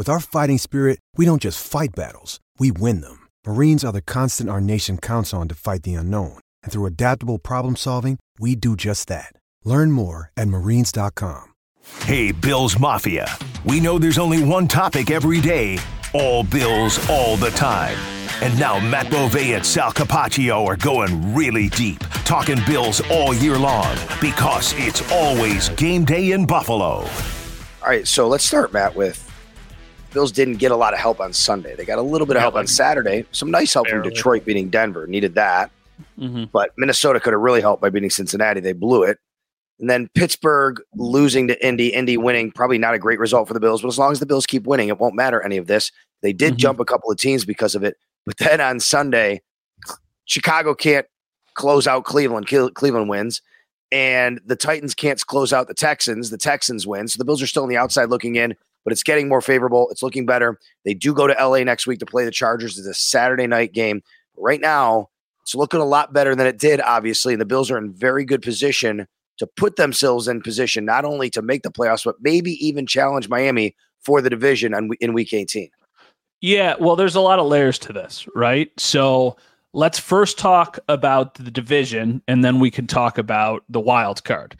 With our fighting spirit, we don't just fight battles, we win them. Marines are the constant our nation counts on to fight the unknown. And through adaptable problem solving, we do just that. Learn more at marines.com. Hey, Bills Mafia. We know there's only one topic every day all Bills, all the time. And now Matt Bove and Sal Capaccio are going really deep, talking Bills all year long because it's always game day in Buffalo. All right, so let's start, Matt, with Bills didn't get a lot of help on Sunday. They got a little bit of help on Saturday. Some nice help from Detroit beating Denver. Needed that. Mm-hmm. But Minnesota could have really helped by beating Cincinnati. They blew it. And then Pittsburgh losing to Indy, Indy winning, probably not a great result for the Bills, but as long as the Bills keep winning, it won't matter any of this. They did Mhm. jump a couple of teams because of it. But then on Sunday, Chicago can't close out Cleveland. Cleveland wins. And the Titans can't close out the Texans. The Texans win. So the Bills are still on the outside looking in, but it's getting more favorable. It's looking better. They do go to LA next week to play the Chargers. It's a Saturday night game. Right now, it's looking a lot better than it did, obviously. And the Bills are in very good position to put themselves in position not only to make the playoffs, but maybe even challenge Miami for the division in week 18. Yeah, well, there's a lot of layers to this, right? So let's first talk about the division, and then we can talk about the wild card.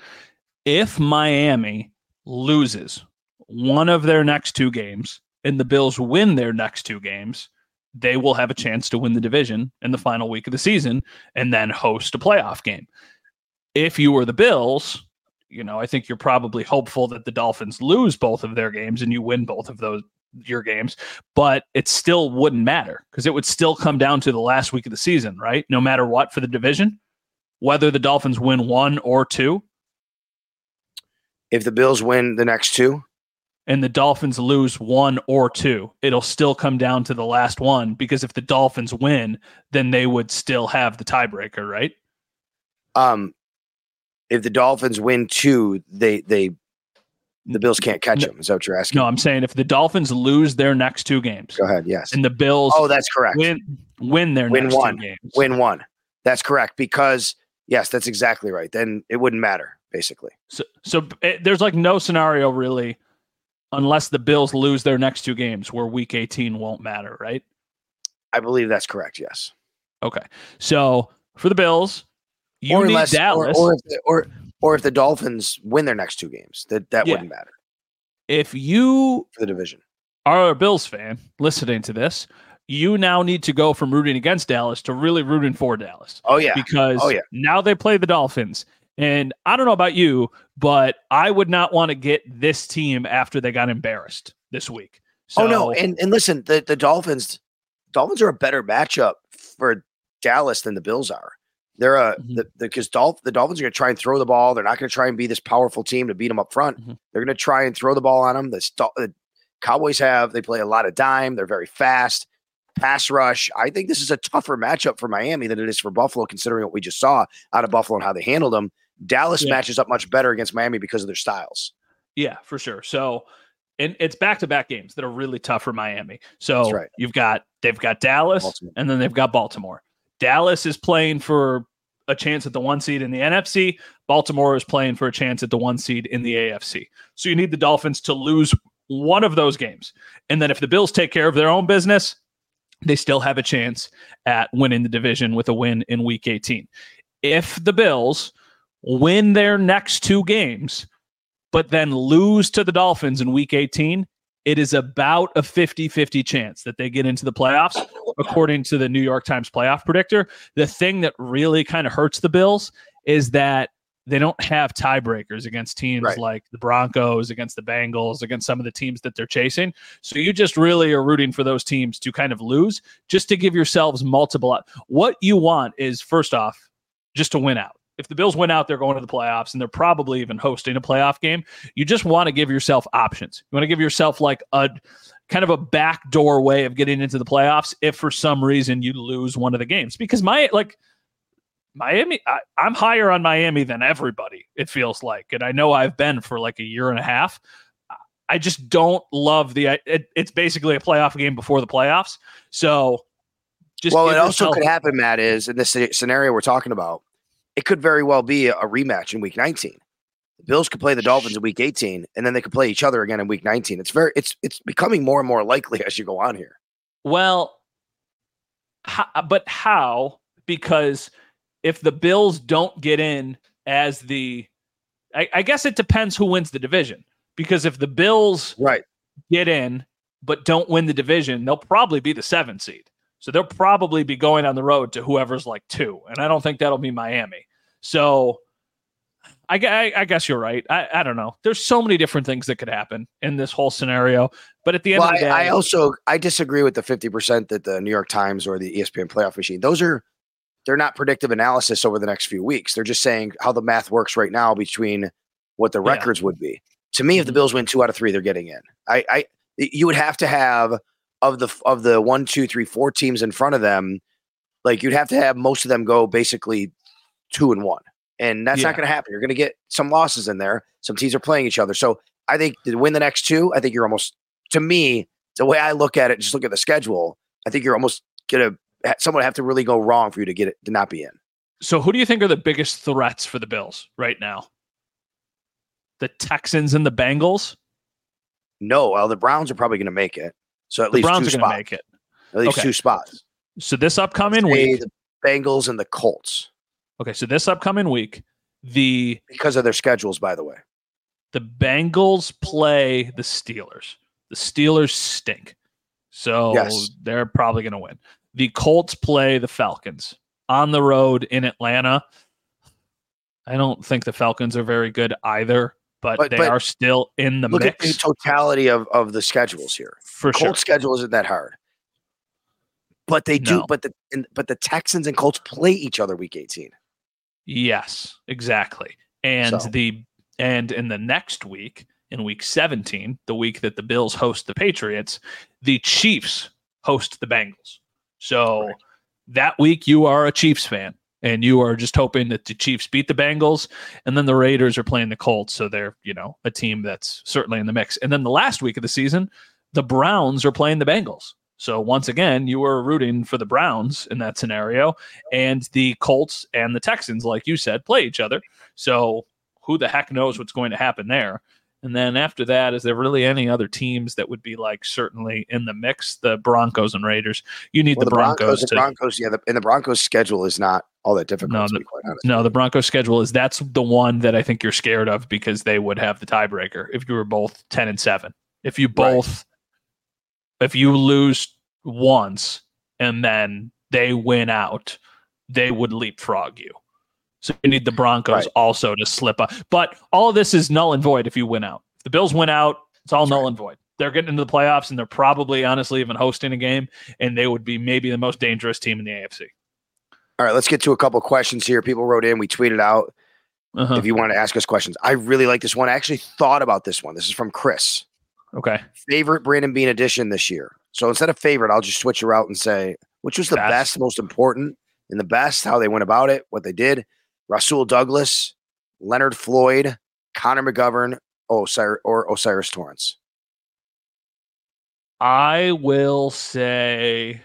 If Miami loses one of their next two games and the Bills win their next two games, they will have a chance to win the division in the final week of the season and then host a playoff game. If you were the Bills, you know, I think you're probably hopeful that the Dolphins lose both of their games and you win both of those your games, but it still wouldn't matter because it would still come down to the last week of the season, right? No matter what for the division, whether the Dolphins win one or two, If the Bills win the next two, and the Dolphins lose one or two, it'll still come down to the last one because if the Dolphins win, then they would still have the tiebreaker, right? um, if the Dolphins win two, they they the Bills can't catch No. them. Is that what you're asking? No, I'm saying if the Dolphins lose their next two games Go ahead. Yes. and the Bills Oh, that's correct. win win their Win next one. two games, win one. That's correct because yes, that's exactly right. Then it wouldn't matter basically. So, so it, there's like no scenario really, unless the Bills lose their next two games, where Week 18 won't matter, right? I believe that's correct. Yes. Okay. So for the Bills, you or need unless, Dallas. or or if, the, or or if the Dolphins win their next two games, that that Yeah. wouldn't matter if you for the division. are a Bills fan listening to this, you now need to go from rooting against Dallas to really rooting for Dallas Oh yeah. because Oh, yeah. now they play the Dolphins. And I don't know about you, but I would not want to get this team after they got embarrassed this week. So, oh no, and and listen, the the Dolphins Dolphins are a better matchup for Dallas than the Bills are. They're a Mhm. the because Dolph, the Dolphins are going to try and throw the ball. They're not going to try and be this powerful team to beat them up front. Mhm. They're going to try and throw the ball on them. The, the Cowboys have they play a lot of dime. They're very fast. Pass rush. I think this is a tougher matchup for Miami than it is for Buffalo, considering what we just saw out of Buffalo and how they handled them. Dallas Yeah. matches up much better against Miami because of their styles. Yeah, for sure. So, and it's back to back games that are really tough for Miami. So right. you've got they've got Dallas Baltimore. and then they've got Baltimore. Dallas is playing for a chance at the one seed in the NFC. Baltimore is playing for a chance at the one seed in the AFC. So you need the Dolphins to lose one of those games. And then if the Bills take care of their own business, they still have a chance at winning the division with a win in week 18. If the Bills win their next two games, but then lose to the Dolphins in week 18, it is about a 50 50 chance that they get into the playoffs, according to the New York Times playoff predictor. The thing that really kind of hurts the Bills is that they don't have tiebreakers against teams right. like the Broncos, against the Bengals, against some of the teams that they're chasing. So you just really are rooting for those teams to kind of lose just to give yourselves multiple. What you want is, first off, just to win out if the Bills win out, they're going to the playoffs and they're probably even hosting a playoff game. You just want to give yourself options. You want to give yourself like a kind of a backdoor way of getting into the playoffs if for some reason you lose one of the games. Because my like Miami, I, am higher on Miami than everybody, it feels like. And I know I've been for like a year and a half. I just don't love the it, it's basically a playoff game before the playoffs. So just well, it also could happen, Matt, is in this scenario we're talking about it could very well be a, rematch in week 19. The Bills could play the Dolphins in week 18 and then they could play each other again in week 19. It's very it's it's becoming more and more likely as you go on here. Well, how, uh, but how? Because if the Bills don't get in as the I, I guess it depends who wins the division. Because if the Bills right get in but don't win the division, they'll probably be the seventh seed. So they'll probably be going on the road to whoever's like two. And I don't think that'll be Miami. So I, I, I guess you're right. I, I, don't know. There's so many different things that could happen in this whole scenario. But at the end well, of the day, I, I also I disagree with the 50% that the New York Times or the ESPN playoff machine. Those are they're not predictive analysis over the next few weeks. They're just saying how the math works right now between what the records yeah. would be. To me, if the mm-hmm. Bills win two out of three, they're getting in. I, I you would have to have of the of the one, two, three, four teams in front of them, like you'd have to have most of them go basically two and one, and that's yeah. not going to happen. You're going to get some losses in there. Some teams are playing each other, so I think to win the next two, I think you're almost to me the way I look at it. Just look at the schedule. I think you're almost gonna someone have to really go wrong for you to get it to not be in. So, who do you think are the biggest threats for the Bills right now? The Texans and the Bengals? No, well, the Browns are probably going to make it. So at the least Browns are going to make it. At least okay. two spots. So this upcoming week, the Bengals and the Colts. Okay, so this upcoming week, the because of their schedules, by the way, the Bengals play the Steelers. The Steelers stink, so yes. they're probably going to win. The Colts play the Falcons on the road in Atlanta. I don't think the Falcons are very good either but, but they but are still in the look mix. at the totality of, of the schedules here. For Colts sure, schedule isn't that hard, but they do. No. But the but the Texans and Colts play each other week eighteen. Yes, exactly. And so. the and in the next week, in week seventeen, the week that the Bills host the Patriots, the Chiefs host the Bengals. So right. that week, you are a Chiefs fan and you are just hoping that the Chiefs beat the Bengals, and then the Raiders are playing the Colts, so they're you know a team that's certainly in the mix. And then the last week of the season, the Browns are playing the Bengals. So once again, you were rooting for the Browns in that scenario, and the Colts and the Texans, like you said, play each other. So who the heck knows what's going to happen there? And then after that, is there really any other teams that would be like certainly in the mix? The Broncos and Raiders. You need well, the, the, Broncos. Broncos to, the Broncos, yeah, the, and the Broncos schedule is not all that difficult. No, the, no, the Broncos schedule is that's the one that I think you're scared of because they would have the tiebreaker if you were both ten and seven. If you both, right. if you lose once and then they win out, they would leapfrog you. So you need the Broncos right. also to slip up. But all of this is null and void if you win out. If the Bills win out, it's all That's null right. and void. They're getting into the playoffs and they're probably honestly even hosting a game, and they would be maybe the most dangerous team in the AFC. All right, let's get to a couple questions here. People wrote in, we tweeted out. Uh-huh. If you want to ask us questions, I really like this one. I actually thought about this one. This is from Chris. Okay. Favorite Brandon Beane edition this year. So instead of favorite, I'll just switch around and say which was the best, best most important, and the best, how they went about it, what they did. Rasul Douglas, Leonard Floyd, Connor McGovern, Osir- or O'Cyrus Torrence? I will say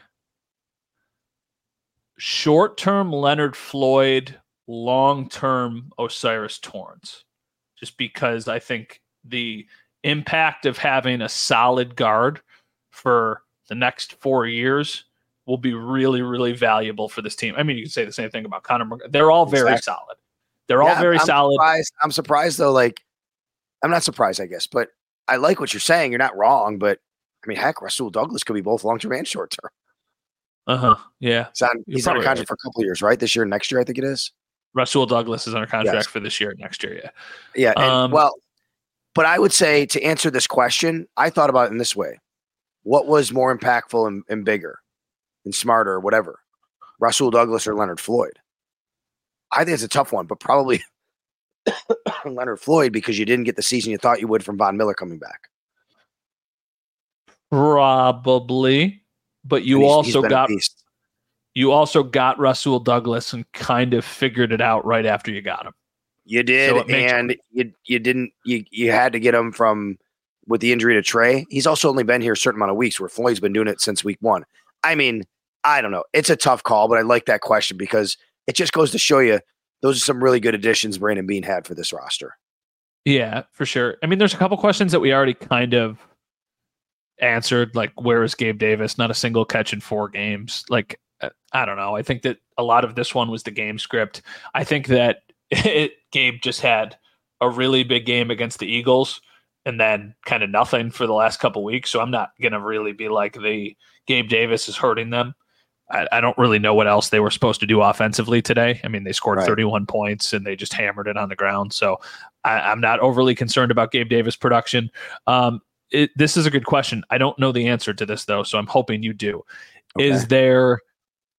short term Leonard Floyd long term O'Cyrus Torrence, just because I think the impact of having a solid guard for the next four years will be really, really valuable for this team. I mean, you can say the same thing about Connor. They're all very exactly. solid. They're yeah, all very I'm solid. Surprised. I'm surprised though. Like, I'm not surprised, I guess, but I like what you're saying. You're not wrong, but I mean, heck, Rasul Douglas could be both long term and short term. Uh huh. Yeah. He's on, he's on a contract right. for a couple years, right? This year, next year, I think it is. Rasul Douglas is under contract yes. for this year, next year. Yeah. Yeah. And, um, well, but I would say to answer this question, I thought about it in this way: What was more impactful and, and bigger, and smarter, or whatever, Rasul Douglas or Leonard Floyd? I think it's a tough one, but probably Leonard Floyd because you didn't get the season you thought you would from Von Miller coming back. Probably, but you he's, also he's got you also got Rasul Douglas and kind of figured it out right after you got him. You did, so and you you didn't you you had to get him from with the injury to Trey. He's also only been here a certain amount of weeks, where Floyd's been doing it since week one. I mean, I don't know. It's a tough call, but I like that question because it just goes to show you those are some really good additions Brandon Beane had for this roster. Yeah, for sure. I mean, there's a couple questions that we already kind of answered, like where is Gabe Davis? Not a single catch in four games. Like, uh, I don't know. I think that a lot of this one was the game script. I think that it, Gabe just had a really big game against the Eagles and then kind of nothing for the last couple weeks. So I'm not going to really be like the Gabe Davis is hurting them. I, I, don't really know what else they were supposed to do offensively today. I mean, they scored right. 31 points and they just hammered it on the ground. So I, am not overly concerned about Gabe Davis production. Um, it, this is a good question. I don't know the answer to this though, so I'm hoping you do. Okay. Is there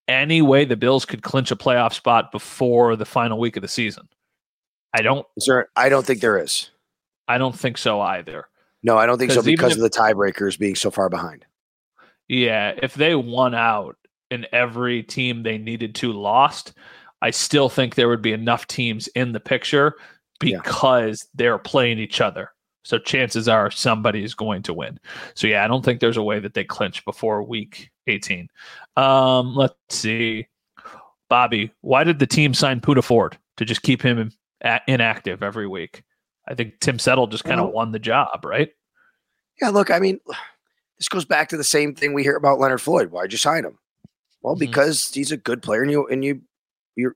any way the Bills could clinch a playoff spot before the final week of the season? I don't. Is there? I don't think there is. I don't think so either. No, I don't think so because if, of the tiebreakers being so far behind. Yeah, if they won out and every team they needed to lost, I still think there would be enough teams in the picture because yeah. they're playing each other. So chances are somebody is going to win. So yeah, I don't think there's a way that they clinch before week 18. Um, let's see. Bobby, why did the team sign Poona Ford to just keep him inactive every week? I think Tim Settle just kind of won the job, right? Yeah, look, I mean, this goes back to the same thing we hear about Leonard Floyd. Why'd you sign him? Well, mm-hmm. because he's a good player, and you and you you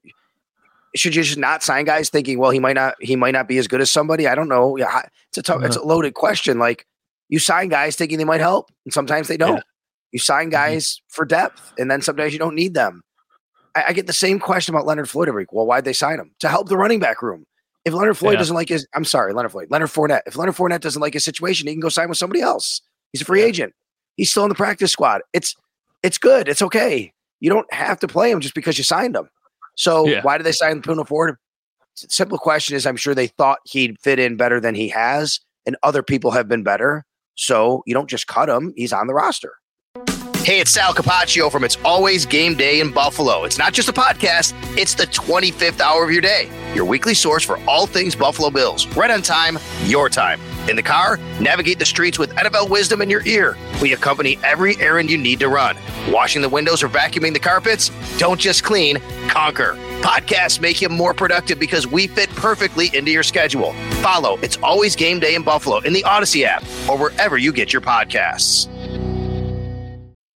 should you just not sign guys thinking, well, he might not he might not be as good as somebody. I don't know. Yeah, it's a tough, mm-hmm. it's a loaded question. Like you sign guys thinking they might help, and sometimes they don't. Yeah. You sign mm-hmm. guys mm-hmm. for depth, and then sometimes you don't need them. I, I, get the same question about Leonard Floyd every week. Well, why'd they sign him? To help the running back room. If Leonard Floyd yeah. doesn't like his, I'm sorry, Leonard Floyd, Leonard Fournette. If Leonard Fournette doesn't like his situation, he can go sign with somebody else. He's a free yeah. agent. He's still in the practice squad. It's it's good. It's okay. You don't have to play him just because you signed him. So yeah. why did they sign Poona Ford? Simple question is I'm sure they thought he'd fit in better than he has, and other people have been better. So you don't just cut him, he's on the roster. Hey, it's Sal Capaccio from It's Always Game Day in Buffalo. It's not just a podcast, it's the 25th hour of your day. Your weekly source for all things Buffalo Bills. Right on time, your time. In the car, navigate the streets with NFL wisdom in your ear. We accompany every errand you need to run. Washing the windows or vacuuming the carpets? Don't just clean, conquer. Podcasts make you more productive because we fit perfectly into your schedule. Follow It's Always Game Day in Buffalo in the Audacy app or wherever you get your podcasts.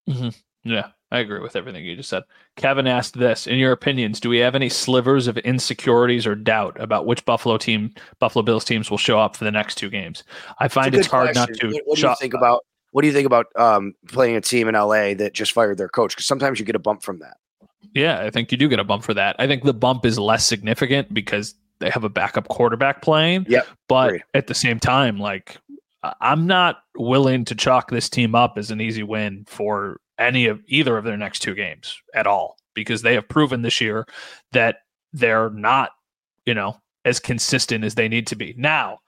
Mm-hmm. Yeah, I agree with everything you just said. Kevin asked this: In your opinions, do we have any slivers of insecurities or doubt about which Buffalo team, Buffalo Bills teams, will show up for the next two games? I find it's hard question. not to. What, do you think about? What do you think about um, playing a team in LA that just fired their coach? Because sometimes you get a bump from that. Yeah, I think you do get a bump for that. I think the bump is less significant because they have a backup quarterback playing. Yeah, but at the same time, like I'm not willing to chalk this team up as an easy win for any of either of their next two games at all because they have proven this year that they're not, you know, as consistent as they need to be. Now,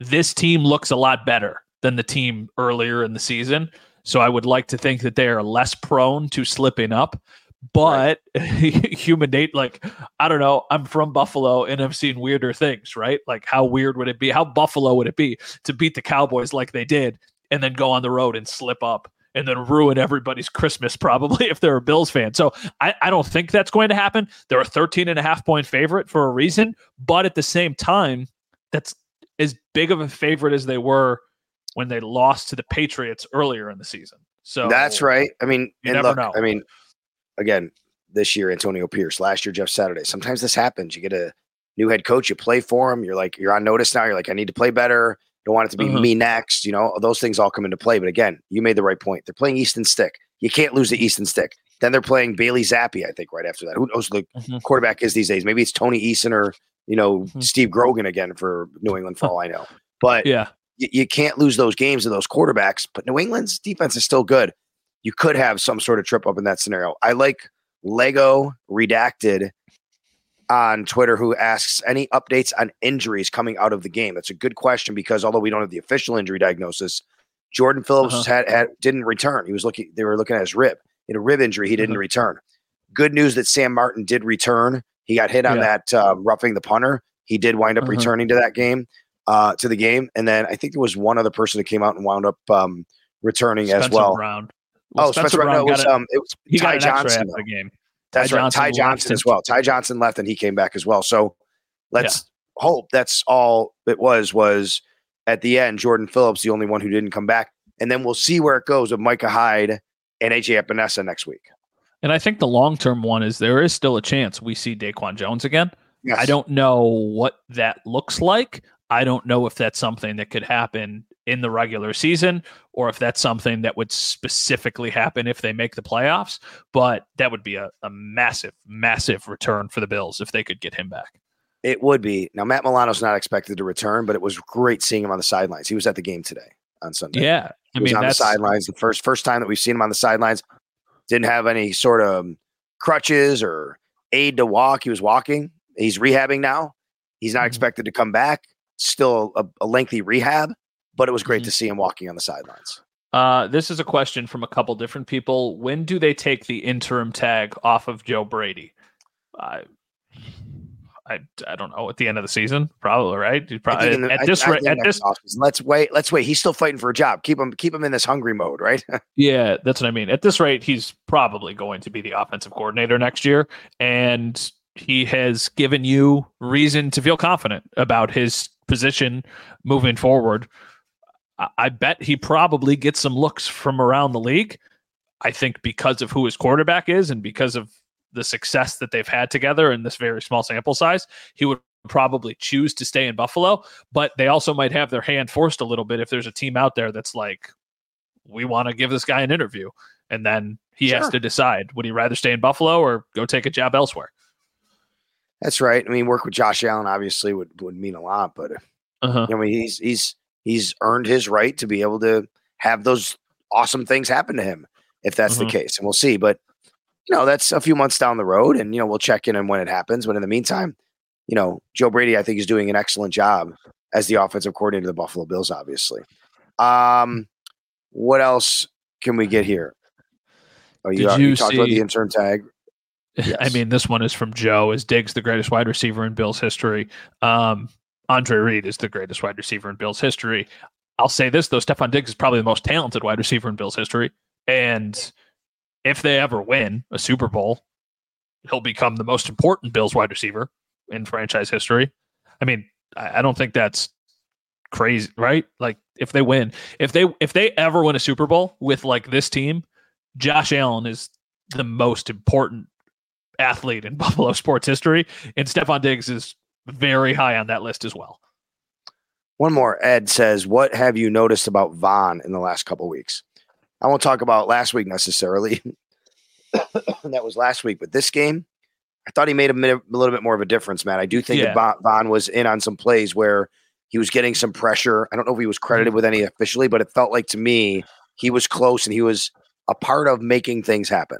this team looks a lot better than the team earlier in the season. So I would like to think that they are less prone to slipping up but right. human date like i don't know i'm from buffalo and i've seen weirder things right like how weird would it be how buffalo would it be to beat the cowboys like they did and then go on the road and slip up and then ruin everybody's Christmas probably if they're a Bills fan. So I, I don't think that's going to happen. They're a 13 and a half point favorite for a reason, but at the same time, that's as big of a favorite as they were when they lost to the Patriots earlier in the season. So that's right. I mean, you and never look, know. I mean, again, this year Antonio Pierce, last year Jeff Saturday. Sometimes this happens. You get a new head coach, you play for him. You're like, you're on notice now. You're like, I need to play better. Don't want it to be Uh-huh. me next. You know, those things all come into play. But again, you made the right point. They're playing Easton Stick. You can't lose the Easton Stick. Then they're playing Bailey Zappe, I think, right after that. Who knows who the Mhm. quarterback is these days? Maybe it's Tony Eason or you know Mhm. Steve Grogan again for New England, for all I know. But yeah, you, you can't lose those games to those quarterbacks. But New England's defense is still good. You could have some sort of trip up in that scenario. I like Lego Redacted on Twitter who asks any updates on injuries coming out of the game. That's a good question because although we don't have the official injury diagnosis, Jordan Phillips Uh-huh. had, had didn't return. He was looking. They were looking at his rib. In a rib injury, he didn't Uh-huh. return. Good news that Sam Martin did return. He got hit on Yeah. that uh, roughing the punter. He did wind up Uh-huh. returning to that game, uh, to the game. And then I think there was one other person that came out and wound up um, returning as well. Brown. oh, Spencer, Brown. No, it was, um, it was he Ty got an Johnson. after the game. That's Ty right. Johnson Ty Johnson as well. Ty Johnson left and he came back as well. So let's hope that's all it was, was at the end, Jordan Phillips, the only one who didn't come back. And then we'll see where it goes with Micah Hyde and AJ Epenesa next week. And I think the long term one is there is still a chance we see DaQuan Jones again. Yes. I don't know what that looks like. I don't know if that's something that could happen in the regular season or if that's something that would specifically happen if they make the playoffs. But that would be a, a massive, massive return for the Bills if they could get him back. It would be. Now, Matt Milano's not expected to return, but it was great seeing him on the sidelines. He was at the game today on Sunday. Yeah. I mean, on the sidelines. The first first time that we've seen him on the sidelines. Didn't have any sort of crutches or aid to walk. He was walking. He's rehabbing now. He's not Mhm. expected to come back. Still a, a lengthy rehab, but it was great Mhm. to see him walking on the sidelines. Uh, this is a question from a couple different people. When do they take the interim tag off of Joe Brady? I, I, I don't know. At the end of the season, probably right. Probably, the- at this rate, at this, offseason. let's wait. Let's wait. He's still fighting for a job. Keep him. Keep him in this hungry mode, right? yeah, that's what I mean. At this rate, he's probably going to be the offensive coordinator next year, and he has given you reason to feel confident about his position moving forward. I, bet he probably gets some looks from around the league. I think because of who his quarterback is and because of the success that they've had together in this very small sample size, he would probably choose to stay in Buffalo. But they also might have their hand forced a little bit if there's a team out there that's like, we want to give this guy an interview. And then he has to decide would he rather stay in Buffalo or go take a job elsewhere? That's right. I mean, work with Josh Allen obviously would would mean a lot, but Uh-huh. I mean, he's he's he's earned his right to be able to have those awesome things happen to him if that's Mhm. the case, and we'll see. But you know, that's a few months down the road, and you know, we'll check in on when it happens. But in the meantime, you know, Joe Brady, I think, is doing an excellent job as the offensive coordinator of the Buffalo Bills. Obviously, um, what else can we get here? Oh, you, Did you you talked about the see- intern tag. I mean, this one is from Joe. Is Diggs the greatest wide receiver in Bills history? Um, Andre Reed is the greatest wide receiver in Bills history. I'll say this though: Stefon Diggs is probably the most talented wide receiver in Bills history. And if they ever win a Super Bowl, he'll become the most important Bills wide receiver in franchise history. I mean, I, don't think that's crazy, right? Like if they win, if they if they ever win a Super Bowl with like this team, Josh Allen is the most important athlete in Buffalo sports history, and Stefon Diggs is very high on that list as well. One more. Ed says, "What have you noticed about Von in the last couple weeks?" I won't talk about last week necessarily. that was last week, but this game, I thought he made a, minute, a little bit more of a difference, man. I do think Yeah. that Von, Von was in on some plays where he was getting some pressure. I don't know if he was credited Mm-hmm. with any officially, but it felt like to me he was close and he was a part of making things happen.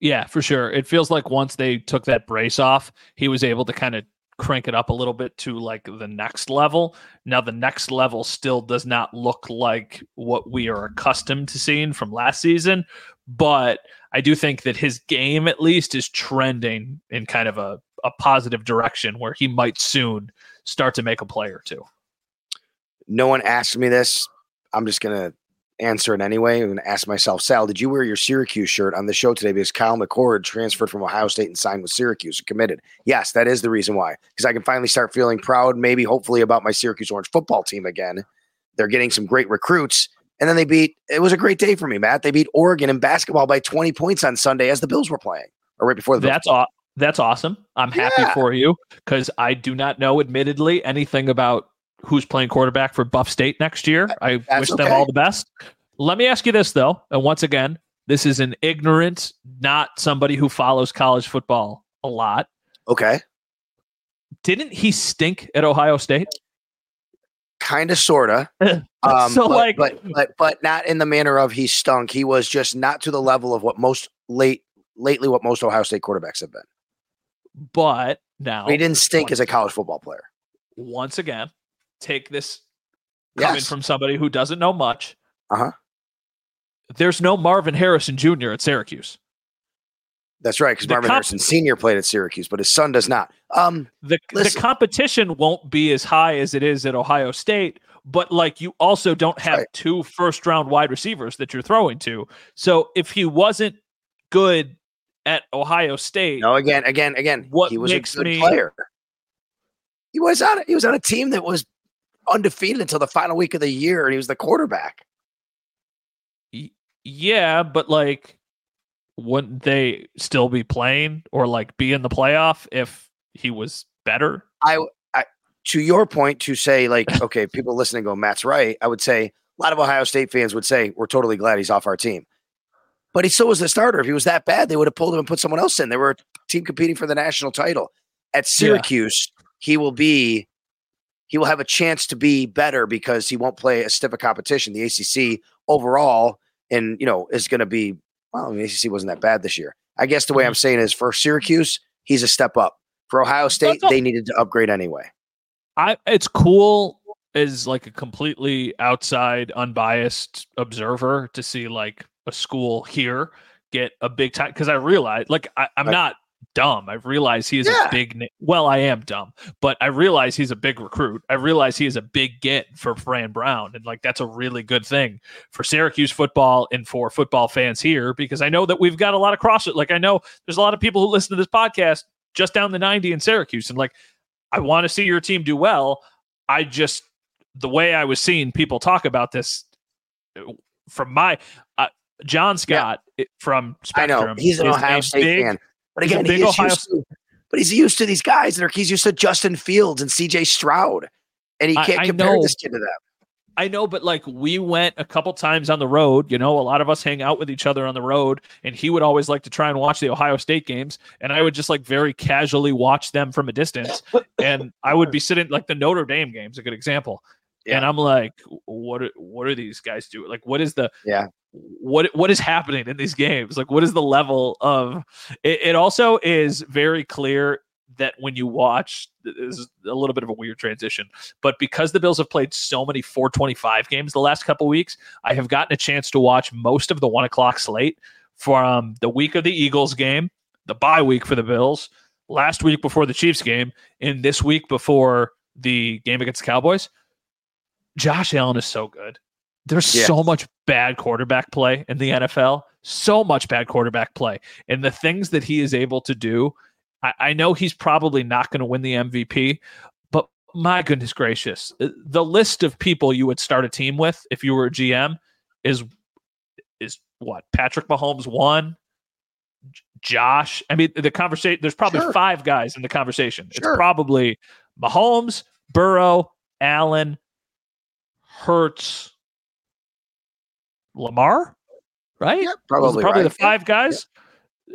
Yeah, for sure. It feels like once they took that brace off, he was able to kind of crank it up a little bit to like the next level. Now, the next level still does not look like what we are accustomed to seeing from last season, but I do think that his game at least is trending in kind of a, a positive direction where he might soon start to make a play or two. No one asked me this. I'm just gonna answer it anyway. I'm going to ask myself, Sal, did you wear your Syracuse shirt on the show today because Kyle McCord transferred from Ohio State and signed with Syracuse, and committed? Yes, that is the reason why. Because I can finally start feeling proud, maybe hopefully about my Syracuse Orange football team again. They're getting some great recruits. And then they beat, it was a great day for me, Matt. They beat Oregon in basketball by 20 points on Sunday as the Bills were playing, or right before the Bills That's aw- that's awesome. I'm happy Yeah. for you because I do not know, admittedly, anything about who's playing quarterback for Buff State next year. I That's wish them all the best. Let me ask you this though, and once again, this is an ignorant, not somebody who follows college football a lot. Okay. Didn't he stink at Ohio State? Kind of, sort of. Um, So, but, like- but but but not in the manner of he stunk. He was just not to the level of what most late lately what most Ohio State quarterbacks have been. But now he didn't stink once- as a college football player. once again, take this coming Yes. from somebody who doesn't know much. Uh-huh. There's no Marvin Harrison Jr. at Syracuse. That's right, because Marvin comp- Harrison Senior played at Syracuse, but his son does not. Um, the the competition won't be as high as it is at Ohio State, but like you also don't have right. two first round wide receivers that you're throwing to. So if he wasn't good at Ohio State, no, again, again, again. What he was a good me- player. He was on. He was on a team that was undefeated until the final week of the year, and he was the quarterback. yeah, but like wouldn't they still be playing or like be in the playoff if he was better? I, to your point, to say like, okay, people listening go, Matt's right. I would say a lot of Ohio State fans would say we're totally glad he's off our team. But he still was the starter. If he was that bad, they would have pulled him and put someone else in. They were a team competing for the national title. At Syracuse, he will be he will have a chance to be better because he won't play a stiff a competition. The ACC overall, and you know, is going to be well. The ACC wasn't that bad this year. I guess the way I'm mm-hmm. saying is for Syracuse, he's a step up. For Ohio State, all- they needed to upgrade anyway. I it's cool as like a completely outside, unbiased observer to see like a school here get a big time because I realize like I, I'm Right. not dumb. I realize he is Yeah. a big na- well, I am dumb, but I realize he's a big recruit. I realize he is a big get for Fran Brown. And like that's a really good thing for Syracuse football and for football fans here because I know that we've got a lot of cross like I know there's a lot of people who listen to this podcast just down the 90 in Syracuse and like I want to see your team do well. I just the way I was seeing people talk about this from my uh, John Scott it- from I Spectrum. know he's an Ohio State big- fan, but he's again, big he Ohio used to, but he's used to these guys that are he's used to Justin Fields and C.J. Stroud, and he can't I compare know. this kid to them. I know, but like we went a couple times on the road. You know, a lot of us hang out with each other on the road, and he would always like to try and watch the Ohio State games, and I would just like very casually watch them from a distance, and I would be sitting like the Notre Dame game's a good example, and I'm like, what? Are, what are these guys doing? Like, what is the Yeah. What what is happening in these games? Like, what is the level of? It, it also is very clear that when you watch, this is a little bit of a weird transition, but because the Bills have played so many 425 games the last couple weeks, I have gotten a chance to watch most of the one o'clock slate from the week of the Eagles game, the bye week for the Bills, last week before the Chiefs game, and this week before the game against the Cowboys. Josh Allen is so good. There's Yeah. so much bad quarterback play in the NFL, so much bad quarterback play. And the things that he is able to do, I, I know he's probably not going to win the MVP, but my goodness gracious, uh, the list of people you would start a team with if you were a GM is is what Patrick Mahomes one, Josh. I mean, the conversation. There's probably Sure. five guys in the conversation. Sure. It's probably Mahomes, Burrow, Allen, Hurts, Lamar, right? Yeah, probably probably the right. Yeah. five guys.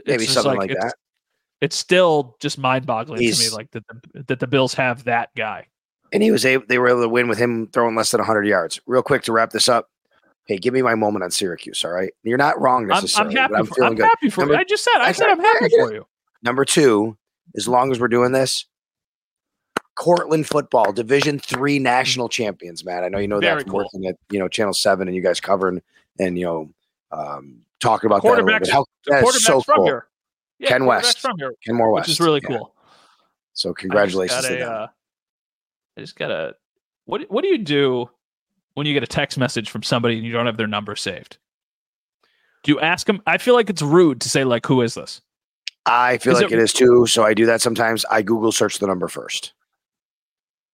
Maybe It's something like it's- that. It's still just mind-boggling to me, like that the, that the Bills have that guy. And he was able, they were able to win with him throwing less than 100 yards. Real quick to wrap this up. Hey, give me my moment on Syracuse. All right, you're not wrong I'm, I'm necessarily. happy. I'm for, I'm happy for Number- you. I just said. I I said I'm happy for you. Number two, as long as we're doing this, Cortland football, Division three national champions. Man, I know you know Very that from cool. working at you know Channel Seven and you guys covering and you know um, talking about that a little bit. Quarterbacks- How, The quarterback's so from cool. here. Yeah, Ken West. from here, Ken Moore West, which is really Yeah. cool. So I just congratulations got to a, uh, I just got a. What What do you do when you get a text message from somebody and you don't have their number saved? Do you ask them? I feel like it's rude to say like, "Who is this?" I feel Is like it- it is too. So I do that sometimes. I Google search the number first.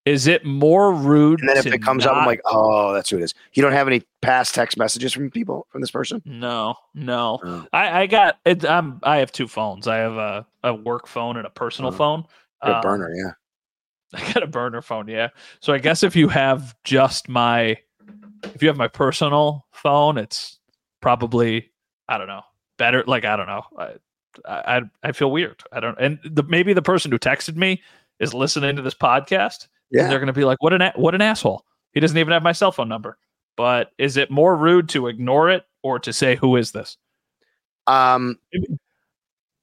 Is it more rude? And then if it comes up, I'm like, oh, that's who it is. You don't have any past text messages from people from this person? no, no. Oh. I, I got it. I'm, I have two phones. I have a, a work phone and a personal Oh. phone. A Um, burner, yeah. I got a burner phone, yeah. So I guess if you have just my, if you have my personal phone, it's probably I don't know better. Like I don't know. I I, I feel weird. I don't. And the maybe the person who texted me is listening to this podcast. Yeah. they're going to be like, "What an a- what an asshole! He doesn't even have my cell phone number." But is it more rude to ignore it or to say, "Who is this?" Um,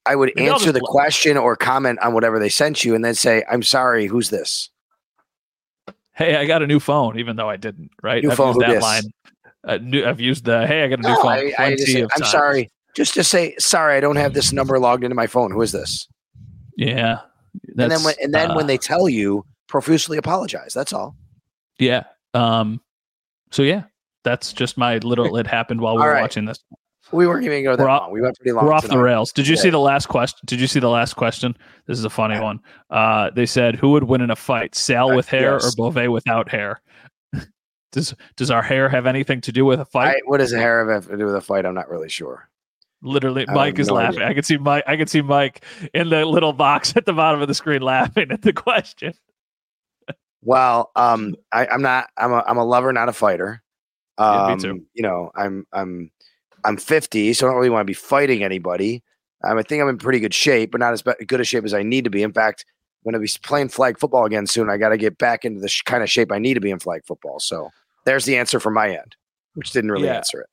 I would maybe answer the question or comment on whatever they sent you, and then say, "I'm sorry, who's this?" Hey, I got a new phone, even though I didn't. Right? New I've phone, used that line. Uh, new, I've used the "Hey, I got a new No, phone." I, I say, I'm times. sorry. Just to say, sorry, I don't have this number logged into my phone. Who is this? Yeah. and then when and then uh, when they tell you, profusely apologize. That's all. Yeah. Um. So yeah, that's just my little. It happened while we were right. watching this. We weren't even going that We're off- long. We went pretty long. We're off the rails. Did you see the last question? Did you see the last question? This is a funny one. Uh, they said, "Who would win in a fight, Sal with hair yes. or Bove without hair?" does Does our hair have anything to do with a fight? I, what does hair have to do with a fight? I'm not really sure. Literally, I Mike is no laughing. idea. I can see Mike. I can see Mike in the little box at the bottom of the screen laughing at the question. Well, um, I, I'm not. I'm a. I'm a lover, not a fighter. Yeah, me Um, too. You know, I'm. I'm. I'm 50, so I don't really want to be fighting anybody. Um, I think I'm in pretty good shape, but not as good a shape as I need to be. In fact, when I be playing flag football again soon, I got to get back into the sh- kind of shape I need to be in flag football. So there's the answer from my end, which didn't really Yeah. answer it.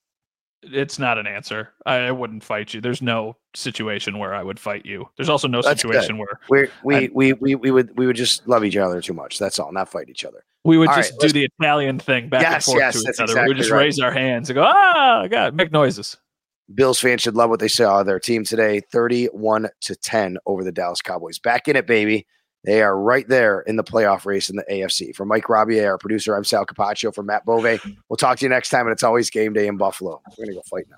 It's not an answer. I, I wouldn't fight you. There's no situation where I would fight you. There's also no That's good. situation where We we, we we we would we would just love each other too much. That's all. Not fight each other. we would All just right, do the Italian thing back Yes, and forth yes, to each other. we would just right. raise our hands and go, ah, God, make noises. Bills fans should love what they saw their team today 31 to 10 over the Dallas Cowboys. Back in it, baby. They are right there in the playoff race in the AFC. For Mike Robier, our producer, I'm Sal Capaccio. For Matt Bove, we'll talk to you next time. And it's always game day in Buffalo. We're going to go fight now.